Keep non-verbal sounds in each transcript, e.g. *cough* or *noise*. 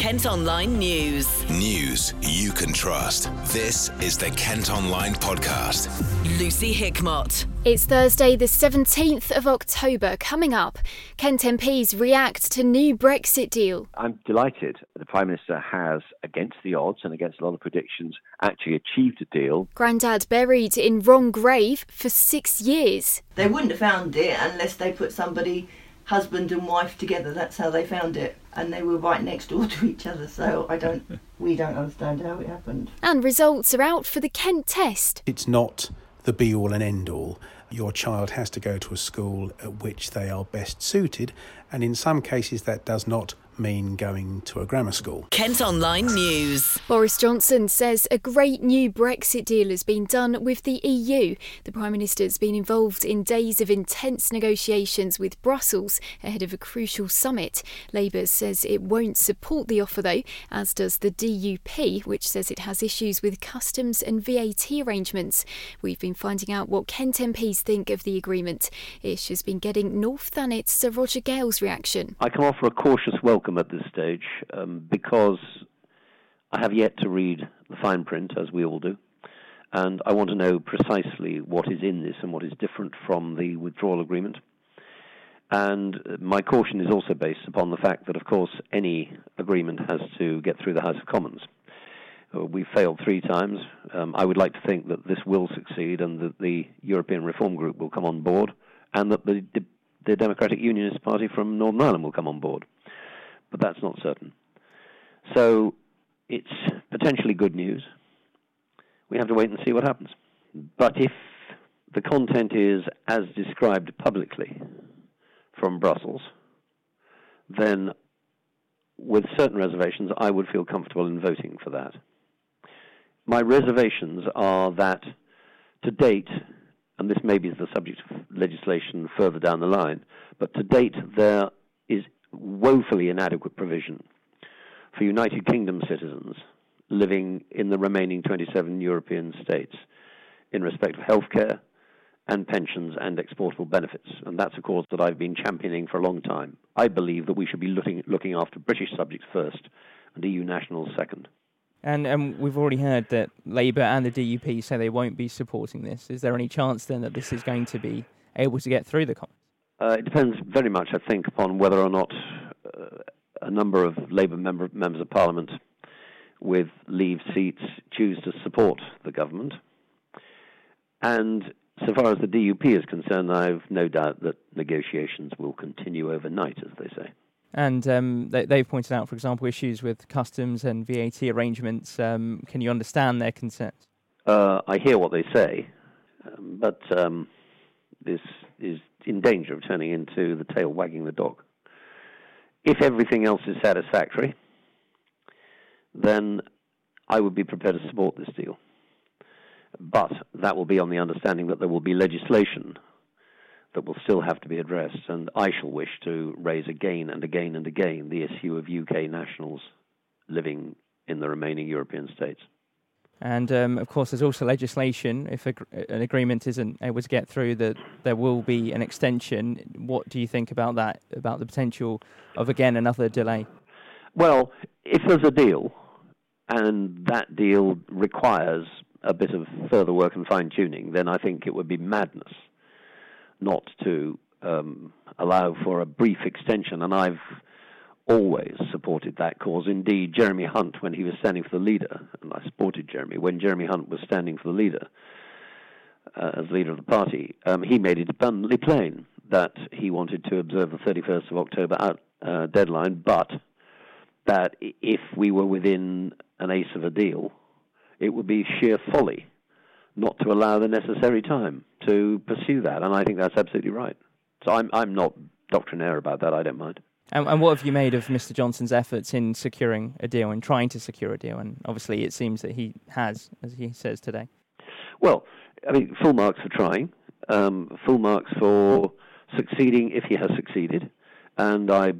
Kent Online News. News you can trust. This is the Kent Online Podcast. Lucy Hickmott. It's Thursday, the 17th of October. Coming up, Kent MPs react to new Brexit deal. I'm delighted the Prime Minister has, against the odds and against a lot of predictions, actually achieved a deal. Grandad buried in wrong grave for six years. They wouldn't have found it unless they put somebody, husband and wife, together. That's how they found it. And they were right next door to each other, so I don't, *laughs* we don't understand how it happened. And results are out for the Kent test. It's not the be all and end all. Your child has to go to a school at which they are best suited, and in some cases, that does not mean going to a grammar school. Kent Online News. Boris Johnson says a great new Brexit deal has been done with the EU. The Prime Minister has been involved in days of intense negotiations with Brussels ahead of a crucial summit. Labour says it won't support the offer, though, as does the DUP, which says it has issues with customs and VAT arrangements. We've been finding out what Kent MPs think of the agreement. Ish has been getting North Thanet's Sir Roger Gale's reaction. I can offer a cautious welcome at this stage um, because I have yet to read the fine print, as we all do, and I want to know precisely what is in this and what is different from the withdrawal agreement. And my caution is also based upon the fact that, of course, any agreement has to get through the House of Commons. Uh, We've failed three times. Um, I would like to think that this will succeed and that the European Reform Group will come on board and that the, the Democratic Unionist Party from Northern Ireland will come on board. But that's not certain. So it's potentially good news. We have to wait and see what happens. But if the content is as described publicly from Brussels, then with certain reservations, I would feel comfortable in voting for that. My reservations are that to date, and this may be the subject of legislation further down the line, but to date there woefully inadequate provision for United Kingdom citizens living in the remaining 27 European states in respect of healthcare and pensions and exportable benefits. And that's a cause that I've been championing for a long time. I believe that we should be looking, looking after British subjects first and EU nationals second. And we've already heard that Labour and the DUP say they won't be supporting this. Is there any chance then that this is going to be able to get through the Commons? Uh, it depends very much, I think, upon whether or not uh, a number of Labour member, members of Parliament with Leave seats choose to support the government. And so far as the DUP is concerned, I've no doubt that negotiations will continue overnight, as they say. And um, they, they've pointed out, for example, issues with customs and VAT arrangements. Um, can you understand their concerns? Uh, I hear what they say, um, but um, this is in danger of turning into the tail wagging the dog. If everything else is satisfactory, then I would be prepared to support this deal. But that will be on the understanding that there will be legislation that will still have to be addressed, and I shall wish to raise again and again and again the issue of UK nationals living in the remaining European states. And um, of course, there's also legislation. If a, an agreement isn't able to get through, that there will be an extension. What do you think about that? About the potential of again another delay? Well, if there's a deal, and that deal requires a bit of further work and fine tuning, then I think it would be madness not to um, allow for a brief extension. And I've always supported that cause. Indeed, Jeremy Hunt, when he was standing for the leader, and I supported Jeremy, when Jeremy Hunt was standing for the leader, uh, as leader of the party, um, he made it abundantly plain that he wanted to observe the 31st of October out, uh, deadline, but that if we were within an ace of a deal, it would be sheer folly not to allow the necessary time to pursue that. And I think that's absolutely right. So I'm, I'm not doctrinaire about that. I don't mind. And, and, what have you made of Mr. Johnson's efforts in securing a deal and trying to secure a deal? And obviously, it seems that he has, as he says today. Well, I mean, full marks for trying, um, full marks for succeeding if he has succeeded. And I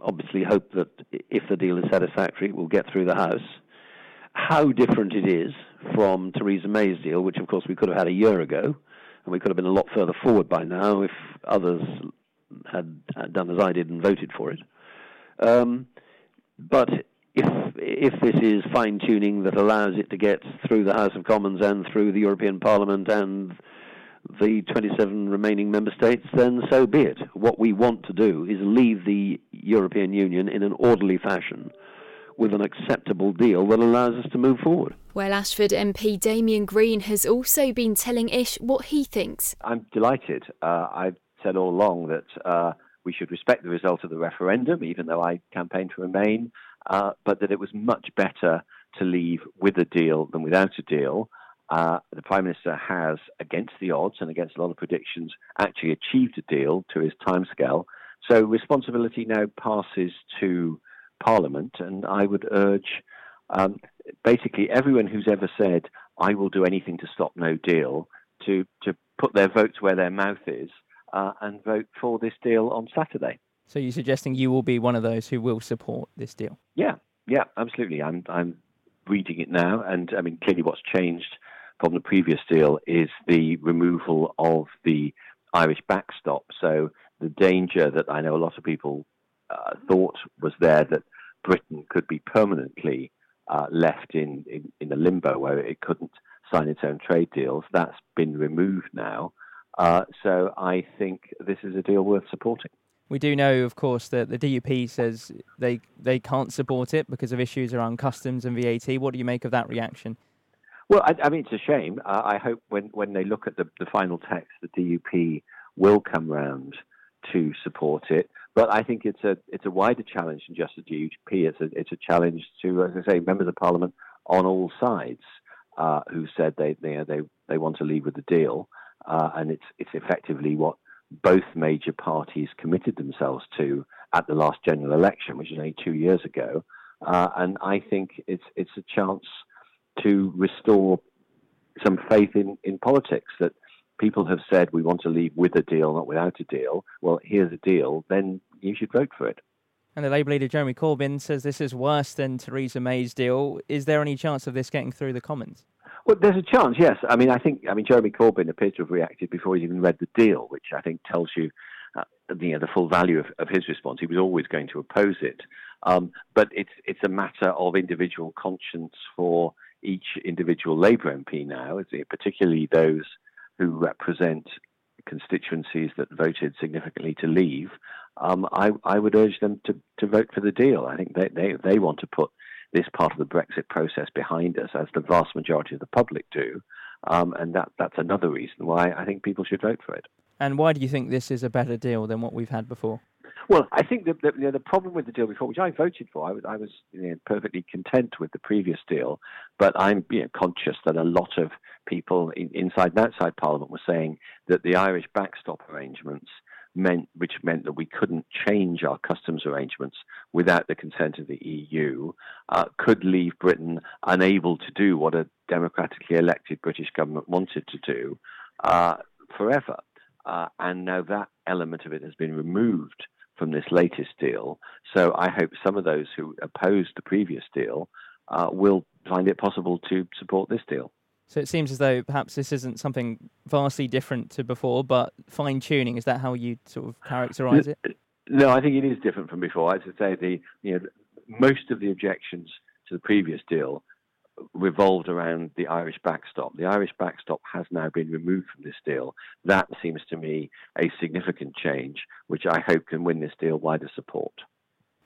obviously hope that if the deal is satisfactory, it will get through the House. How different it is from Theresa May's deal, which of course we could have had a year ago, and we could have been a lot further forward by now if others had, had done as I did and voted for it. Um, but if if this is fine tuning that allows it to get through the House of Commons and through the European Parliament and the 27 remaining member states, then so be it. What we want to do is leave the European Union in an orderly fashion with an acceptable deal that allows us to move forward. Well, Ashford MP Damian Green has also been telling Ish what he thinks. I'm delighted. Uh, I've said all along that uh, we should respect the result of the referendum, even though I campaigned to remain, uh, but that it was much better to leave with a deal than without a deal. Uh, the Prime Minister has, against the odds and against a lot of predictions, actually achieved a deal to his timescale. So responsibility now passes to Parliament, and I would urge um, basically everyone who's ever said, I will do anything to stop no deal, to, to put their votes where their mouth is uh, and vote for this deal on Saturday. So you're suggesting you will be one of those who will support this deal? Yeah, yeah, absolutely. I'm, I'm reading it now, and I mean, clearly what's changed from the previous deal is the removal of the Irish backstop. So the danger that I know a lot of people uh, thought was there that Britain could be permanently uh, left in, in, in a limbo where it couldn't sign its own trade deals, that's been removed now. Uh, so I think this is a deal worth supporting. We do know, of course, that the DUP says they they can't support it because of issues around customs and VAT. What do you make of that reaction? Well, I, I mean, it's a shame. Uh, I hope when, when they look at the, the final text, the DUP will come round to support it. But I think it's a it's a wider challenge than just the DUP. It's a it's a challenge to, as I say, members of Parliament on all sides uh, who said they they they they want to leave with the deal, uh, and it's it's effectively what both major parties committed themselves to at the last general election, which was only two years ago. Uh, and I think it's it's a chance to restore some faith in, in politics that people have said we want to leave with a deal, not without a deal. Well, here's a deal, then you should vote for it. And the Labour leader Jeremy Corbyn says this is worse than Theresa May's deal. Is there any chance of this getting through the Commons? Well, there's a chance, yes. I mean, I think, I mean, Jeremy Corbyn appears to have reacted before he's even read the deal, which I think tells you, uh, you know, the full value of, of, his response. He was always going to oppose it, um, but it's it's a matter of individual conscience for each individual Labour MP now, particularly those who represent constituencies that voted significantly to leave, um, I, I, would urge them to, to vote for the deal. I think they, they, they want to put this part of the Brexit process behind us, as the vast majority of the public do. Um, and that, that's another reason why I think people should vote for it. And why do you think this is a better deal than what we've had before? Well, I think that the, you know, the problem with the deal before, which I voted for, I was, I was you know, perfectly content with the previous deal, but I'm you know, conscious that a lot of people in, inside and outside Parliament were saying that the Irish backstop arrangements meant, which meant that we couldn't change our customs arrangements without the consent of the EU, uh, could leave Britain unable to do what a democratically elected British government wanted to do uh, forever. Uh, and now that element of it has been removed from this latest deal. So I hope some of those who opposed the previous deal uh, will find it possible to support this deal. So it seems as though perhaps this isn't something vastly different to before, but fine tuning. Is that how you sort of characterise it? No, I think it is different from before. As I say, the you know most of the objections to the previous deal revolved around the Irish backstop. The Irish backstop has now been removed from this deal. That seems to me a significant change, which I hope can win this deal wider support.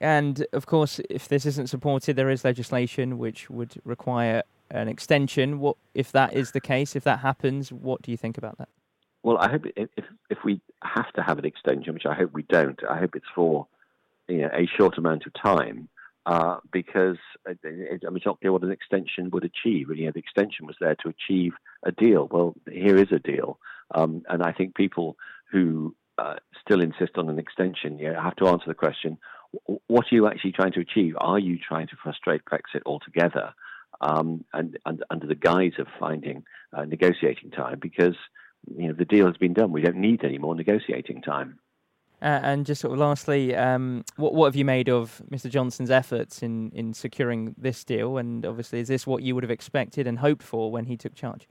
And of course, if this isn't supported, there is legislation which would require an extension. What if that is the case? If that happens, what do you think about that? Well, I hope if if we have to have an extension, which I hope we don't, I hope it's for you know, a short amount of time uh, because it, it, I'm not clear what an extension would achieve. You know, the extension was there to achieve a deal. Well, here is a deal, um, and I think people who uh, still insist on an extension, you know, have to answer the question: What are you actually trying to achieve? Are you trying to frustrate Brexit altogether, um, and, and, under the guise of finding uh, negotiating time? Because you know the deal has been done. We don't need any more negotiating time. Uh, and just sort of lastly, um, what what have you made of Mr. Johnson's efforts in, in securing this deal? And obviously, is this what you would have expected and hoped for when he took charge?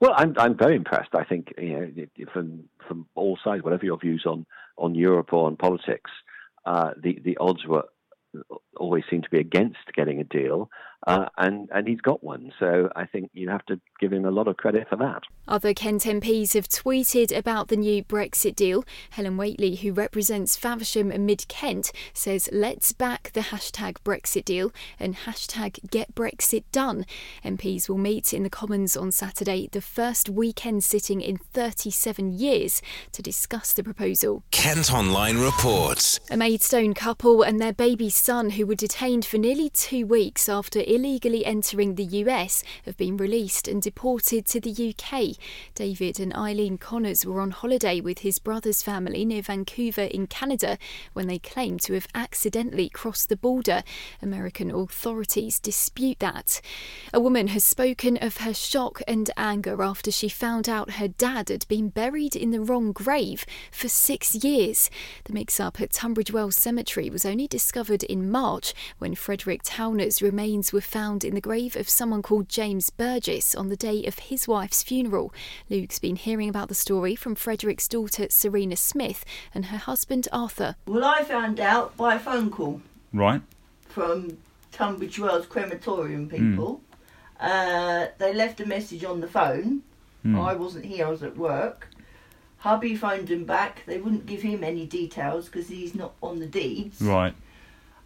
Well, I'm I'm very impressed. I think you know from from all sides, whatever your views on on Europe or on politics, uh, the the odds were always seem to be against getting a deal, uh, and and he's got one. So I think you have to give him a lot of credit for that. Other Kent MPs have tweeted about the new Brexit deal. Helen Whately, who represents Faversham and Mid Kent, says let's back the hashtag Brexit deal and hashtag Get Brexit Done. MPs will meet in the Commons on Saturday, the first weekend sitting in 37 years, to discuss the proposal. Kent Online reports. A Maidstone couple and their baby son, who were detained for nearly two weeks after illegally entering the US, have been released and deported to the UK. David and Eileen Connors were on holiday with his brother's family near Vancouver in Canada when they claimed to have accidentally crossed the border. American authorities dispute that. A woman has spoken of her shock and anger after she found out her dad had been buried in the wrong grave for six years. The mix up at Tunbridge Wells Cemetery was only discovered in March when Frederick Towner's remains were found in the grave of someone called James Burgess on the day of his wife's funeral. Luke's been hearing about the story from Frederick's daughter Serena Smith and her husband Arthur. Well, I found out by a phone call Right. from Tunbridge Wells crematorium people. Uh, they left a message on the phone. Hmm. I wasn't here, I was at work. Hubby phoned him back. They wouldn't give him any details because he's not on the deeds. Right.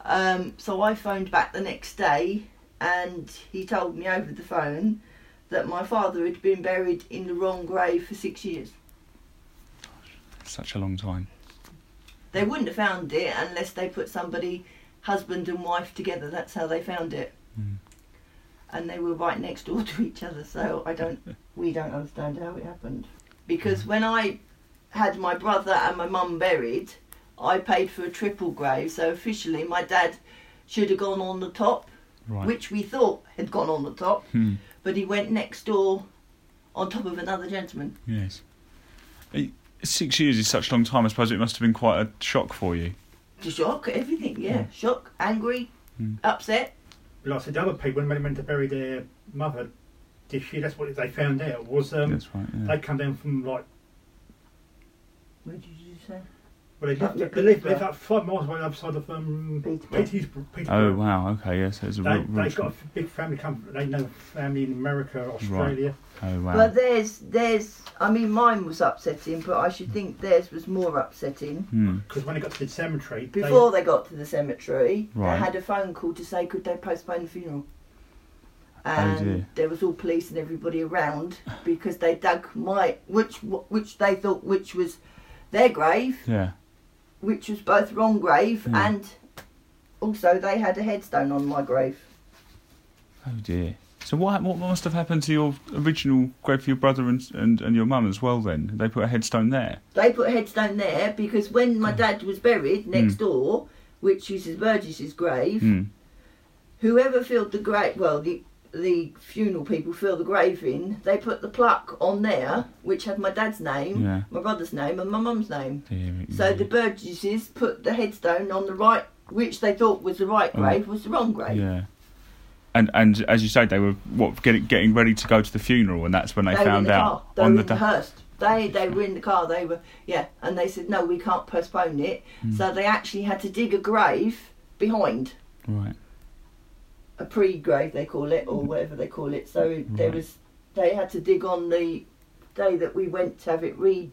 Um, so I phoned back the next day and he told me over the phone that my father had been buried in the wrong grave for six years. Such a long time. They wouldn't have found it unless they put somebody, husband and wife, together. That's how they found it. Hmm. And they were right next door *laughs* to each other. So I don't, we don't understand how it happened. Because when I had my brother and my mum buried, I paid for a triple grave. So officially, my dad should have gone on the top, Right. which we thought had gone on the top, Hmm. but he went next door on top of another gentleman. Yes. Six years is such a long time. I suppose it must have been quite a shock for you. To shock, everything, yeah. Shock, angry, Hmm. upset. like I said, the other people when they went to bury their mother this year, that's what they found out was um, That's right. Yeah. they come down from like Where did you say? Well they Up live, near they live, they live Peterborough. five miles away the other side of um, Peterborough. Peterborough. Oh wow. Okay. Yes. it's a They, real, real they've got a big family come. They know family in America, Australia. Oh wow. But there's, there's, I mean, mine was upsetting, but I should think theirs was more upsetting. Hmm. Because when they got to the cemetery, Before they got to the cemetery, Right. they had a phone call to say could they postpone the funeral. Oh, And dear. there was all police and everybody around because they dug my which which they thought which was their grave, Yeah. Which was both wrong grave, Hmm. and also they had a headstone on my grave. Oh dear. So what what must have happened to your original grave for your brother and and, and your mum as well? Then they put a headstone there. They put a headstone there because when my dad was buried next Hmm. door, which is Burgess's grave, Hmm. whoever filled the grave, well, the the funeral people fill the grave in. They put the plaque on there, which had my dad's name, Yeah. my brother's name, and my mum's name. Dear, So the Burgesses put the headstone on the right, which they thought was the right Oh. grave, was the wrong grave. Yeah. And and as you say, they were what getting getting ready to go to the funeral, and that's when they, They found the out on the the hearse. They they were in the car. They were yeah, and they said no, we can't postpone it. Hmm. So they actually had to dig a grave behind right. A pre-grave they call it or mm-hmm. whatever they call it. So mm-hmm. there was they had to dig on the day that we went to have it read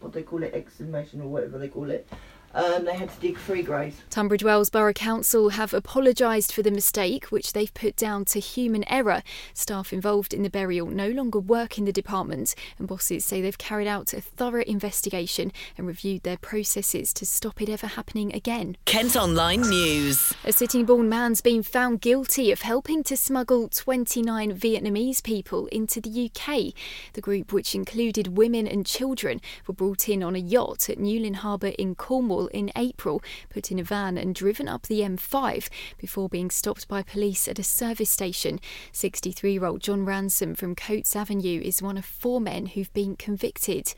what they call it exhumation or whatever they call it. Um, they had to dig three graves. Tunbridge Wells Borough Council have apologised for the mistake, which they've put down to human error. Staff involved in the burial no longer work in the department, and bosses say they've carried out a thorough investigation and reviewed their processes to stop it ever happening again. Kent Online News. A Sittingbourne man's been found guilty of helping to smuggle 29 Vietnamese people into the UK. The group, which included women and children, were brought in on a yacht at Newlyn Harbour in Cornwall in April, put in a van and driven up the M5 before being stopped by police at a service station. 63 year old John Ransom from Coates Avenue is one of four men who've been convicted.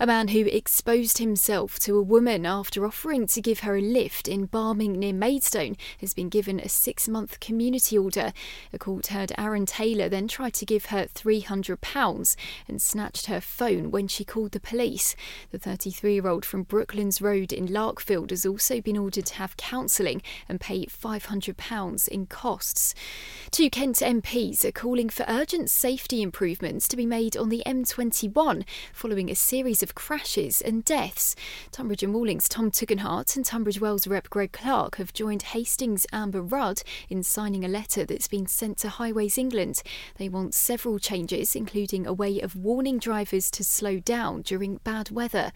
A man who exposed himself to a woman after offering to give her a lift in Barming near Maidstone has been given a six month community order. A court heard Aaron Taylor then tried to give her £300 and snatched her phone when she called the police. The 33 year old from Brooklands Road in Larkfield has also been ordered to have counselling and pay £500 in costs. Two Kent MPs are calling for urgent safety improvements to be made on the A21 following a series of crashes and deaths. Tonbridge and Malling's Tom Tugendhat and Tunbridge Wells Rep Greg Clark have joined Hastings Amber Rudd in signing a letter that's been sent to Highways England. They want several changes, including a way of warning drivers to slow down during bad weather.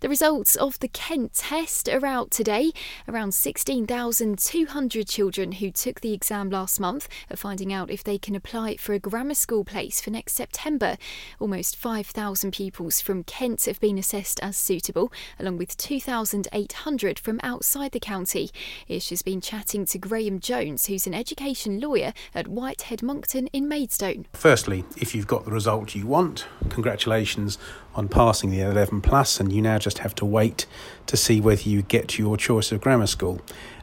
The results of the Kent test are out today. Around 16,200 children who took the exam last month are finding out if they can apply for a grammar school place for next September. Almost 5,000 pupils from Kent have been assessed as suitable, along with 2,800 from outside the county. Ish has been chatting to Graham Jones, who's an education lawyer at Whitehead Monckton in Maidstone. Firstly, if you've got the result you want, congratulations on passing the 11 plus, and you now just have to wait to see whether you get your choice of grammar school.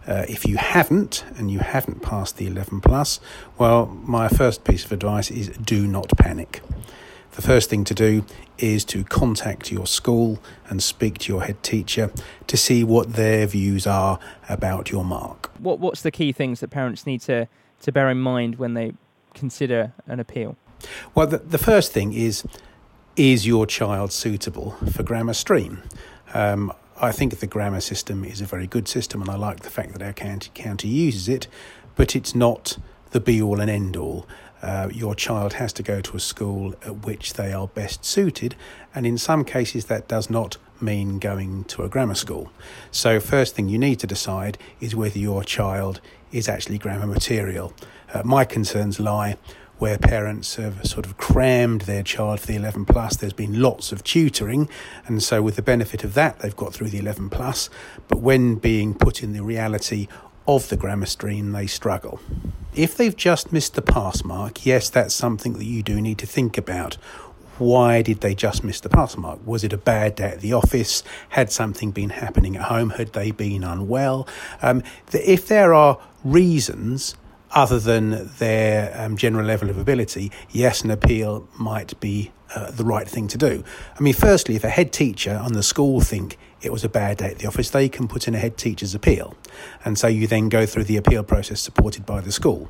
Uh, if you haven't and you haven't passed the 11 plus, well, my first piece of advice is do not panic. The first thing to do is to contact your school and speak to your head teacher to see what their views are about your mark. What What's the key things that parents need to, to bear in mind when they consider an appeal? Well, the, the first thing is is your child suitable for grammar stream? Um, I think the grammar system is a very good system, and I like the fact that our county, county uses it, but it's not the be all and end all. Uh, your child has to go to a school at which they are best suited, and in some cases, that does not mean going to a grammar school. So, first thing you need to decide is whether your child is actually grammar material. Uh, my concerns lie where parents have sort of crammed their child for the 11 plus. There's been lots of tutoring, and so with the benefit of that, they've got through the 11 plus. But when being put in the reality of the grammar stream, they struggle. If they've just missed the pass mark, yes, that's something that you do need to think about. Why did they just miss the pass mark? Was it a bad day at the office? Had something been happening at home? Had they been unwell? Um, if there are reasons other than their um, general level of ability, yes, an appeal might be uh, the right thing to do. I mean, firstly, if a head teacher on the school think it was a bad day at the office, they can put in a head teacher's appeal. And so you then go through the appeal process supported by the school.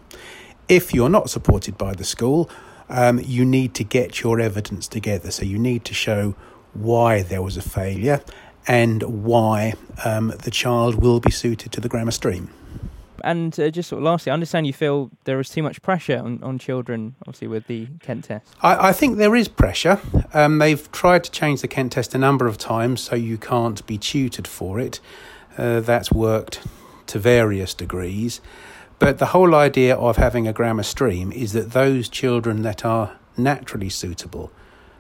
If you're not supported by the school, um, you need to get your evidence together. So you need to show why there was a failure and why um, the child will be suited to the grammar stream and uh, just sort of lastly, I understand you feel there is too much pressure on, on children, obviously, with the Kent test. I, I think there is pressure. Um, they've tried to change the Kent test a number of times so you can't be tutored for it. Uh, that's worked to various degrees. But the whole idea of having a grammar stream is that those children that are naturally suitable,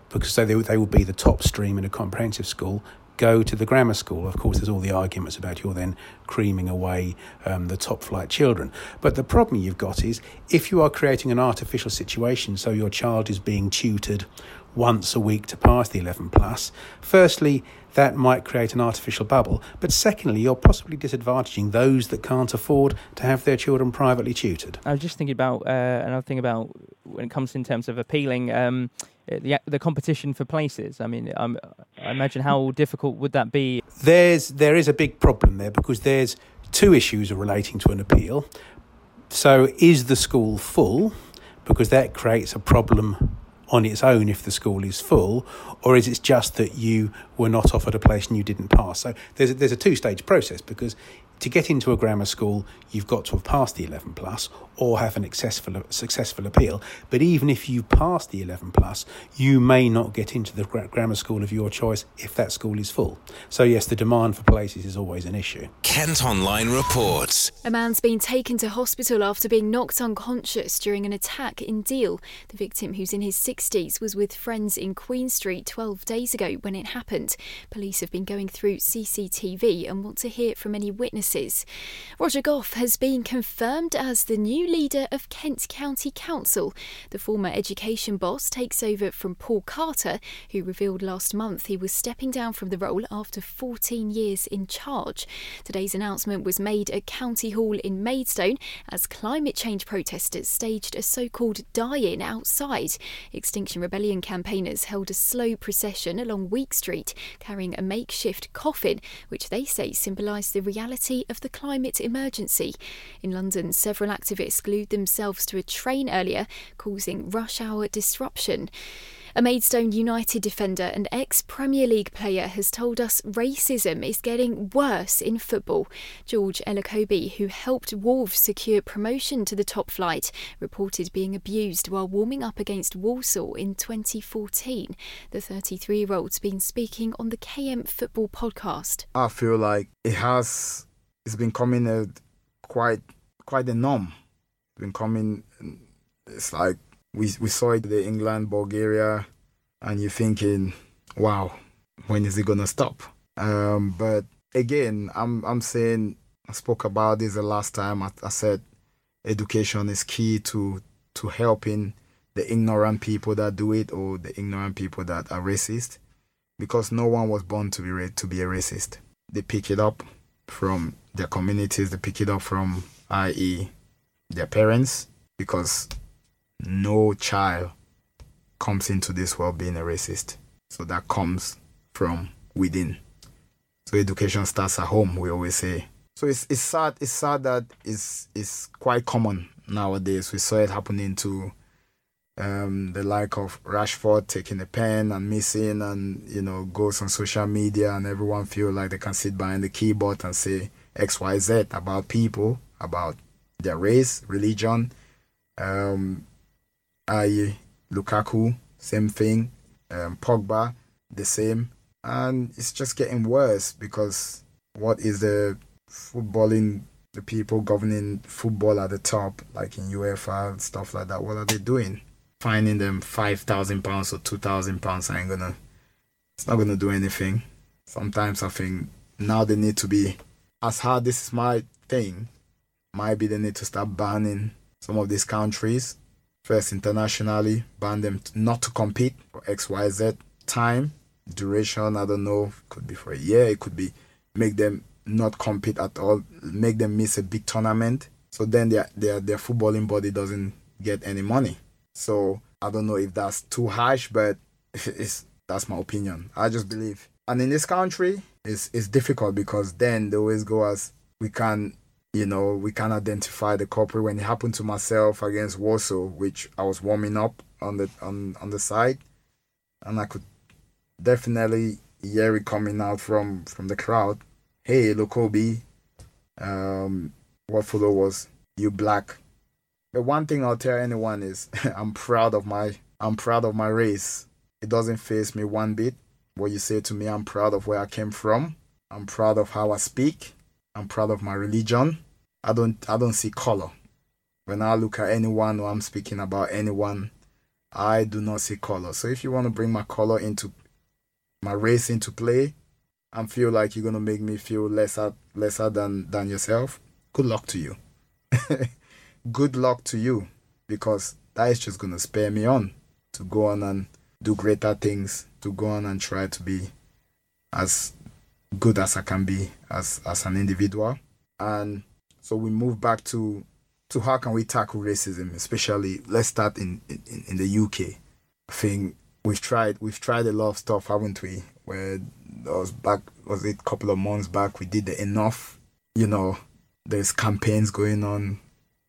because they, they will be the top stream in a comprehensive school, go to the grammar school. Of course, there's all the arguments about you're then creaming away um, the top flight children. But the problem you've got is if you are creating an artificial situation, so your child is being tutored once a week to pass the 11 plus, firstly, that might create an artificial bubble. But secondly, you're possibly disadvantaging those that can't afford to have their children privately tutored. I was just thinking about uh, another thing about when it comes in terms of appealing. Um, the the competition for places. I mean, um, I imagine how difficult would that be? There's there is a big problem there because there's two issues relating to an appeal. So, is the school full? Because that creates a problem on its own if the school is full, or is it just that you were not offered a place and you didn't pass? So there's a, there's a two stage process because to get into a grammar school, you've got to have passed the 11 plus or have an successful, successful appeal. But even if you pass the 11 plus, you may not get into the grammar school of your choice if that school is full. So, yes, the demand for places is always an issue. Kent Online reports. A man's been taken to hospital after being knocked unconscious during an attack in Deal. The victim, who's in his 60s, was with friends in Queen Street 12 days ago when it happened. Police have been going through CCTV and want to hear from any witnesses businesses. Roger Goff has been confirmed as the new leader of Kent County Council. The former education boss takes over from Paul Carter, who revealed last month he was stepping down from the role after 14 years in charge. Today's announcement was made at County Hall in Maidstone as climate change protesters staged a so called die in outside. Extinction Rebellion campaigners held a slow procession along Week Street carrying a makeshift coffin, which they say symbolised the reality of the climate emergency. In London, several activists glued themselves to a train earlier, causing rush hour disruption. A Maidstone United defender and ex Premier League player has told us racism is getting worse in football. George Elokobi, who helped Wolves secure promotion to the top flight, reported being abused while warming up against Walsall in 2014. The 33 year old's been speaking on the KM Football podcast. I feel like it has, it's been coming a quite, quite a norm. It's been coming, it's like we we saw it the England, Bulgaria, and you're thinking, wow, when is it gonna stop? Um, but again, I'm I'm saying I spoke about this the last time. I, I said education is key to to helping the ignorant people that do it or the ignorant people that are racist, because no one was born to be to be a racist. They pick it up from their communities. They pick it up from, i.e., their parents, because no child comes into this world being a racist. So that comes from within. So education starts at home, we always say. So it's it's sad it's sad that it's it's quite common nowadays. We saw it happening to um, the like of Rashford taking a pen and missing and you know goes on social media and everyone feel like they can sit behind the keyboard and say XYZ about people, about their race, religion, um, Aye, Lukaku, same thing. Um, Pogba, the same. And it's just getting worse because what is the footballing, the people governing football at the top, like in UEFA and stuff like that, what are they doing? Finding them £5,000 or £2,000 ain't gonna, it's not gonna do anything. Sometimes I think now they need to be, as hard this is my thing, might be they need to start banning some of these countries first internationally, ban them not to compete for XYZ time, duration, I don't know, could be for a year, it could be make them not compete at all, make them miss a big tournament. So then their their their footballing body doesn't get any money. So I don't know if that's too harsh, but *laughs* it's that's my opinion. I just believe. And in this country, it's it's difficult because then they always go as we can you know, we can identify the culprit when it happened to myself against Walsall which I was warming up on the on, on the side, and I could definitely hear it coming out from from the crowd. Hey, Lokobi, um, what photo was you black? The one thing I'll tell anyone is *laughs* I'm proud of my I'm proud of my race. It doesn't face me one bit. What you say to me, I'm proud of where I came from. I'm proud of how I speak. I'm proud of my religion. I don't I don't see color. When I look at anyone or I'm speaking about anyone, I do not see color. So if you want to bring my color into my race into play and feel like you're gonna make me feel lesser lesser than than yourself, good luck to you. *laughs* good luck to you because that is just gonna spare me on to go on and do greater things, to go on and try to be as good as I can be as as an individual. And so we move back to to how can we tackle racism, especially let's start in, in, in the UK. I think we've tried we've tried a lot of stuff, haven't we? Where was back was it a couple of months back we did the enough, you know, there's campaigns going on,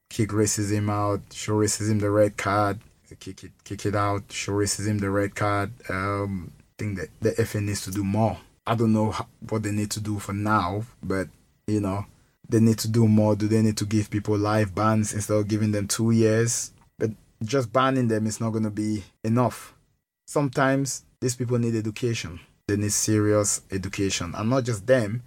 kick racism out, show racism the red card, kick it kick it out, show racism the red card. Um I think that the FA needs to do more. I don't know what they need to do for now, but you know, they need to do more? Do they need to give people live bans instead of giving them two years? But just banning them is not going to be enough. Sometimes these people need education. They need serious education, and not just them.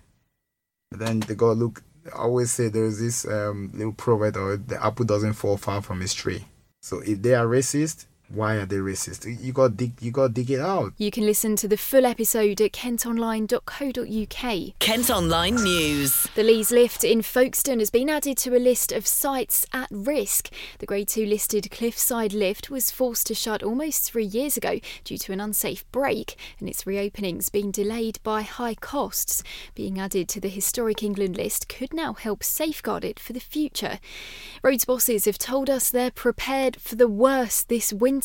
But then they go look. I always say there's this um, little proverb, the apple doesn't fall far from its tree. So if they are racist, why are they racist? You got dig, you got to dig it out. You can listen to the full episode at kentonline.co.uk. Kent Online News. The Leas Lift in Folkestone has been added to a list of sites at risk. The Grade 2 listed Cliffside Lift was forced to shut almost three years ago due to an unsafe brake, and its reopening's been delayed by high costs. Being added to the Historic England list could now help safeguard it for the future. Roads bosses have told us they're prepared for the worst this winter.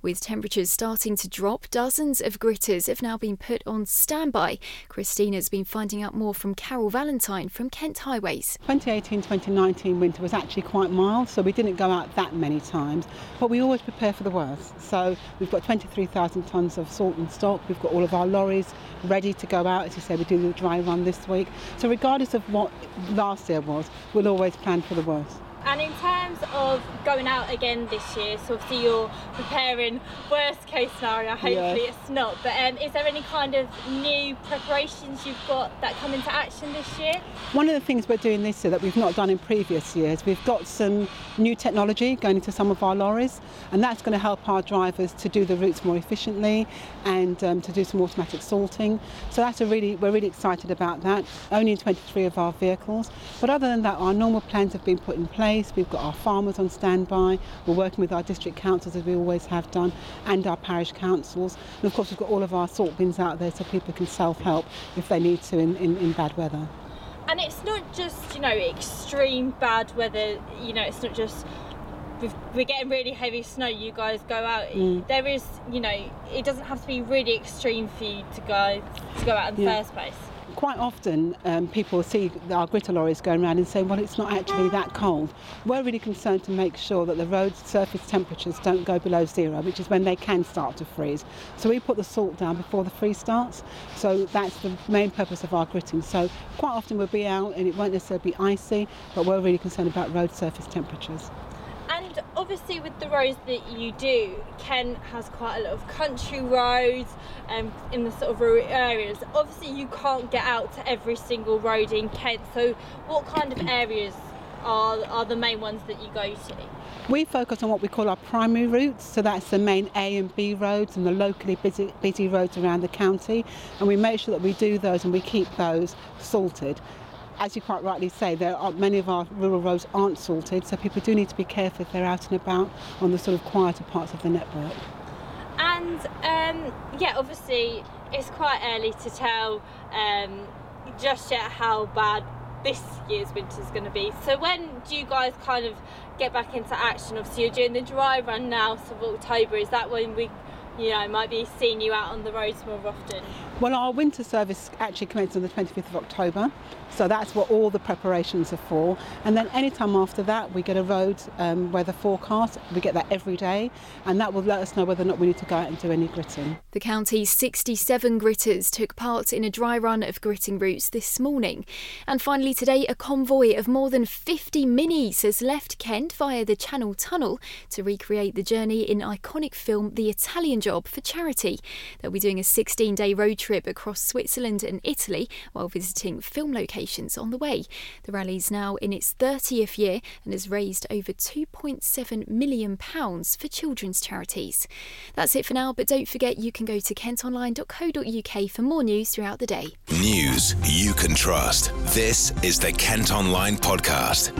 With temperatures starting to drop, dozens of gritters have now been put on standby. Christina's been finding out more from Carol Valentine from Kent Highways. 2018 2019 winter was actually quite mild, so we didn't go out that many times, but we always prepare for the worst. So we've got 23,000 tonnes of salt in stock, we've got all of our lorries ready to go out. As you say, we do the dry run this week. So, regardless of what last year was, we'll always plan for the worst. And in terms of going out again this year, so obviously you're preparing worst case scenario, hopefully it's not, but um, is there any kind of new preparations you've got that come into action this year? One of the things we're doing this year that we've not done in previous years, we've got some new technology going into some of our lorries, and that's going to help our drivers to do the routes more efficiently and um, to do some automatic sorting. So that's a really, we're really excited about that. Only in 23 of our vehicles, but other than that, our normal plans have been put in place. We've got our farmers on standby. We're working with our district councils as we always have done, and our parish councils. And of course, we've got all of our salt bins out there so people can self-help if they need to in, in, in bad weather. And it's not just, you know, extreme bad weather, you know, it's not just we've, we're getting really heavy snow, you guys go out. Mm. There is, you know, it doesn't have to be really extreme for you to go to go out in the Yeah. first place. Quite often, um, people see our gritter lorries going around and say, "Well, it's not actually that cold." We're really concerned to make sure that the road surface temperatures don't go below zero, which is when they can start to freeze. So we put the salt down before the freeze starts. So that's the main purpose of our gritting. So quite often we'll be out and it won't necessarily be icy, but we're really concerned about road surface temperatures. Obviously, with the roads that you do, Kent has quite a lot of country roads um, in the sort of rural areas. Obviously, you can't get out to every single road in Kent. So, what kind of areas are, are the main ones that you go to? We focus on what we call our primary routes, so that's the main A and B roads and the locally busy, busy roads around the county, and we make sure that we do those and we keep those salted. As you quite rightly say, there are many of our rural roads aren't salted, so people do need to be careful if they're out and about on the sort of quieter parts of the network. And um, yeah, obviously, it's quite early to tell um, just yet how bad this year's winter is going to be. So, when do you guys kind of get back into action? Obviously, you're doing the dry run now, so of October. Is that when we, you know, might be seeing you out on the roads more often? Well, our winter service actually commences on the 25th of October, so that's what all the preparations are for. And then anytime after that, we get a road um, weather forecast. We get that every day, and that will let us know whether or not we need to go out and do any gritting. The county's 67 gritters took part in a dry run of gritting routes this morning. And finally, today, a convoy of more than 50 minis has left Kent via the Channel Tunnel to recreate the journey in iconic film The Italian Job for charity. They'll be doing a 16 day road trip across Switzerland and Italy while visiting film locations on the way. The rally is now in its 30th year and has raised over £2.7 million for children's charities. That's it for now, but don't forget you can go to kentonline.co.uk for more news throughout the day. News you can trust. This is the Kent Online Podcast.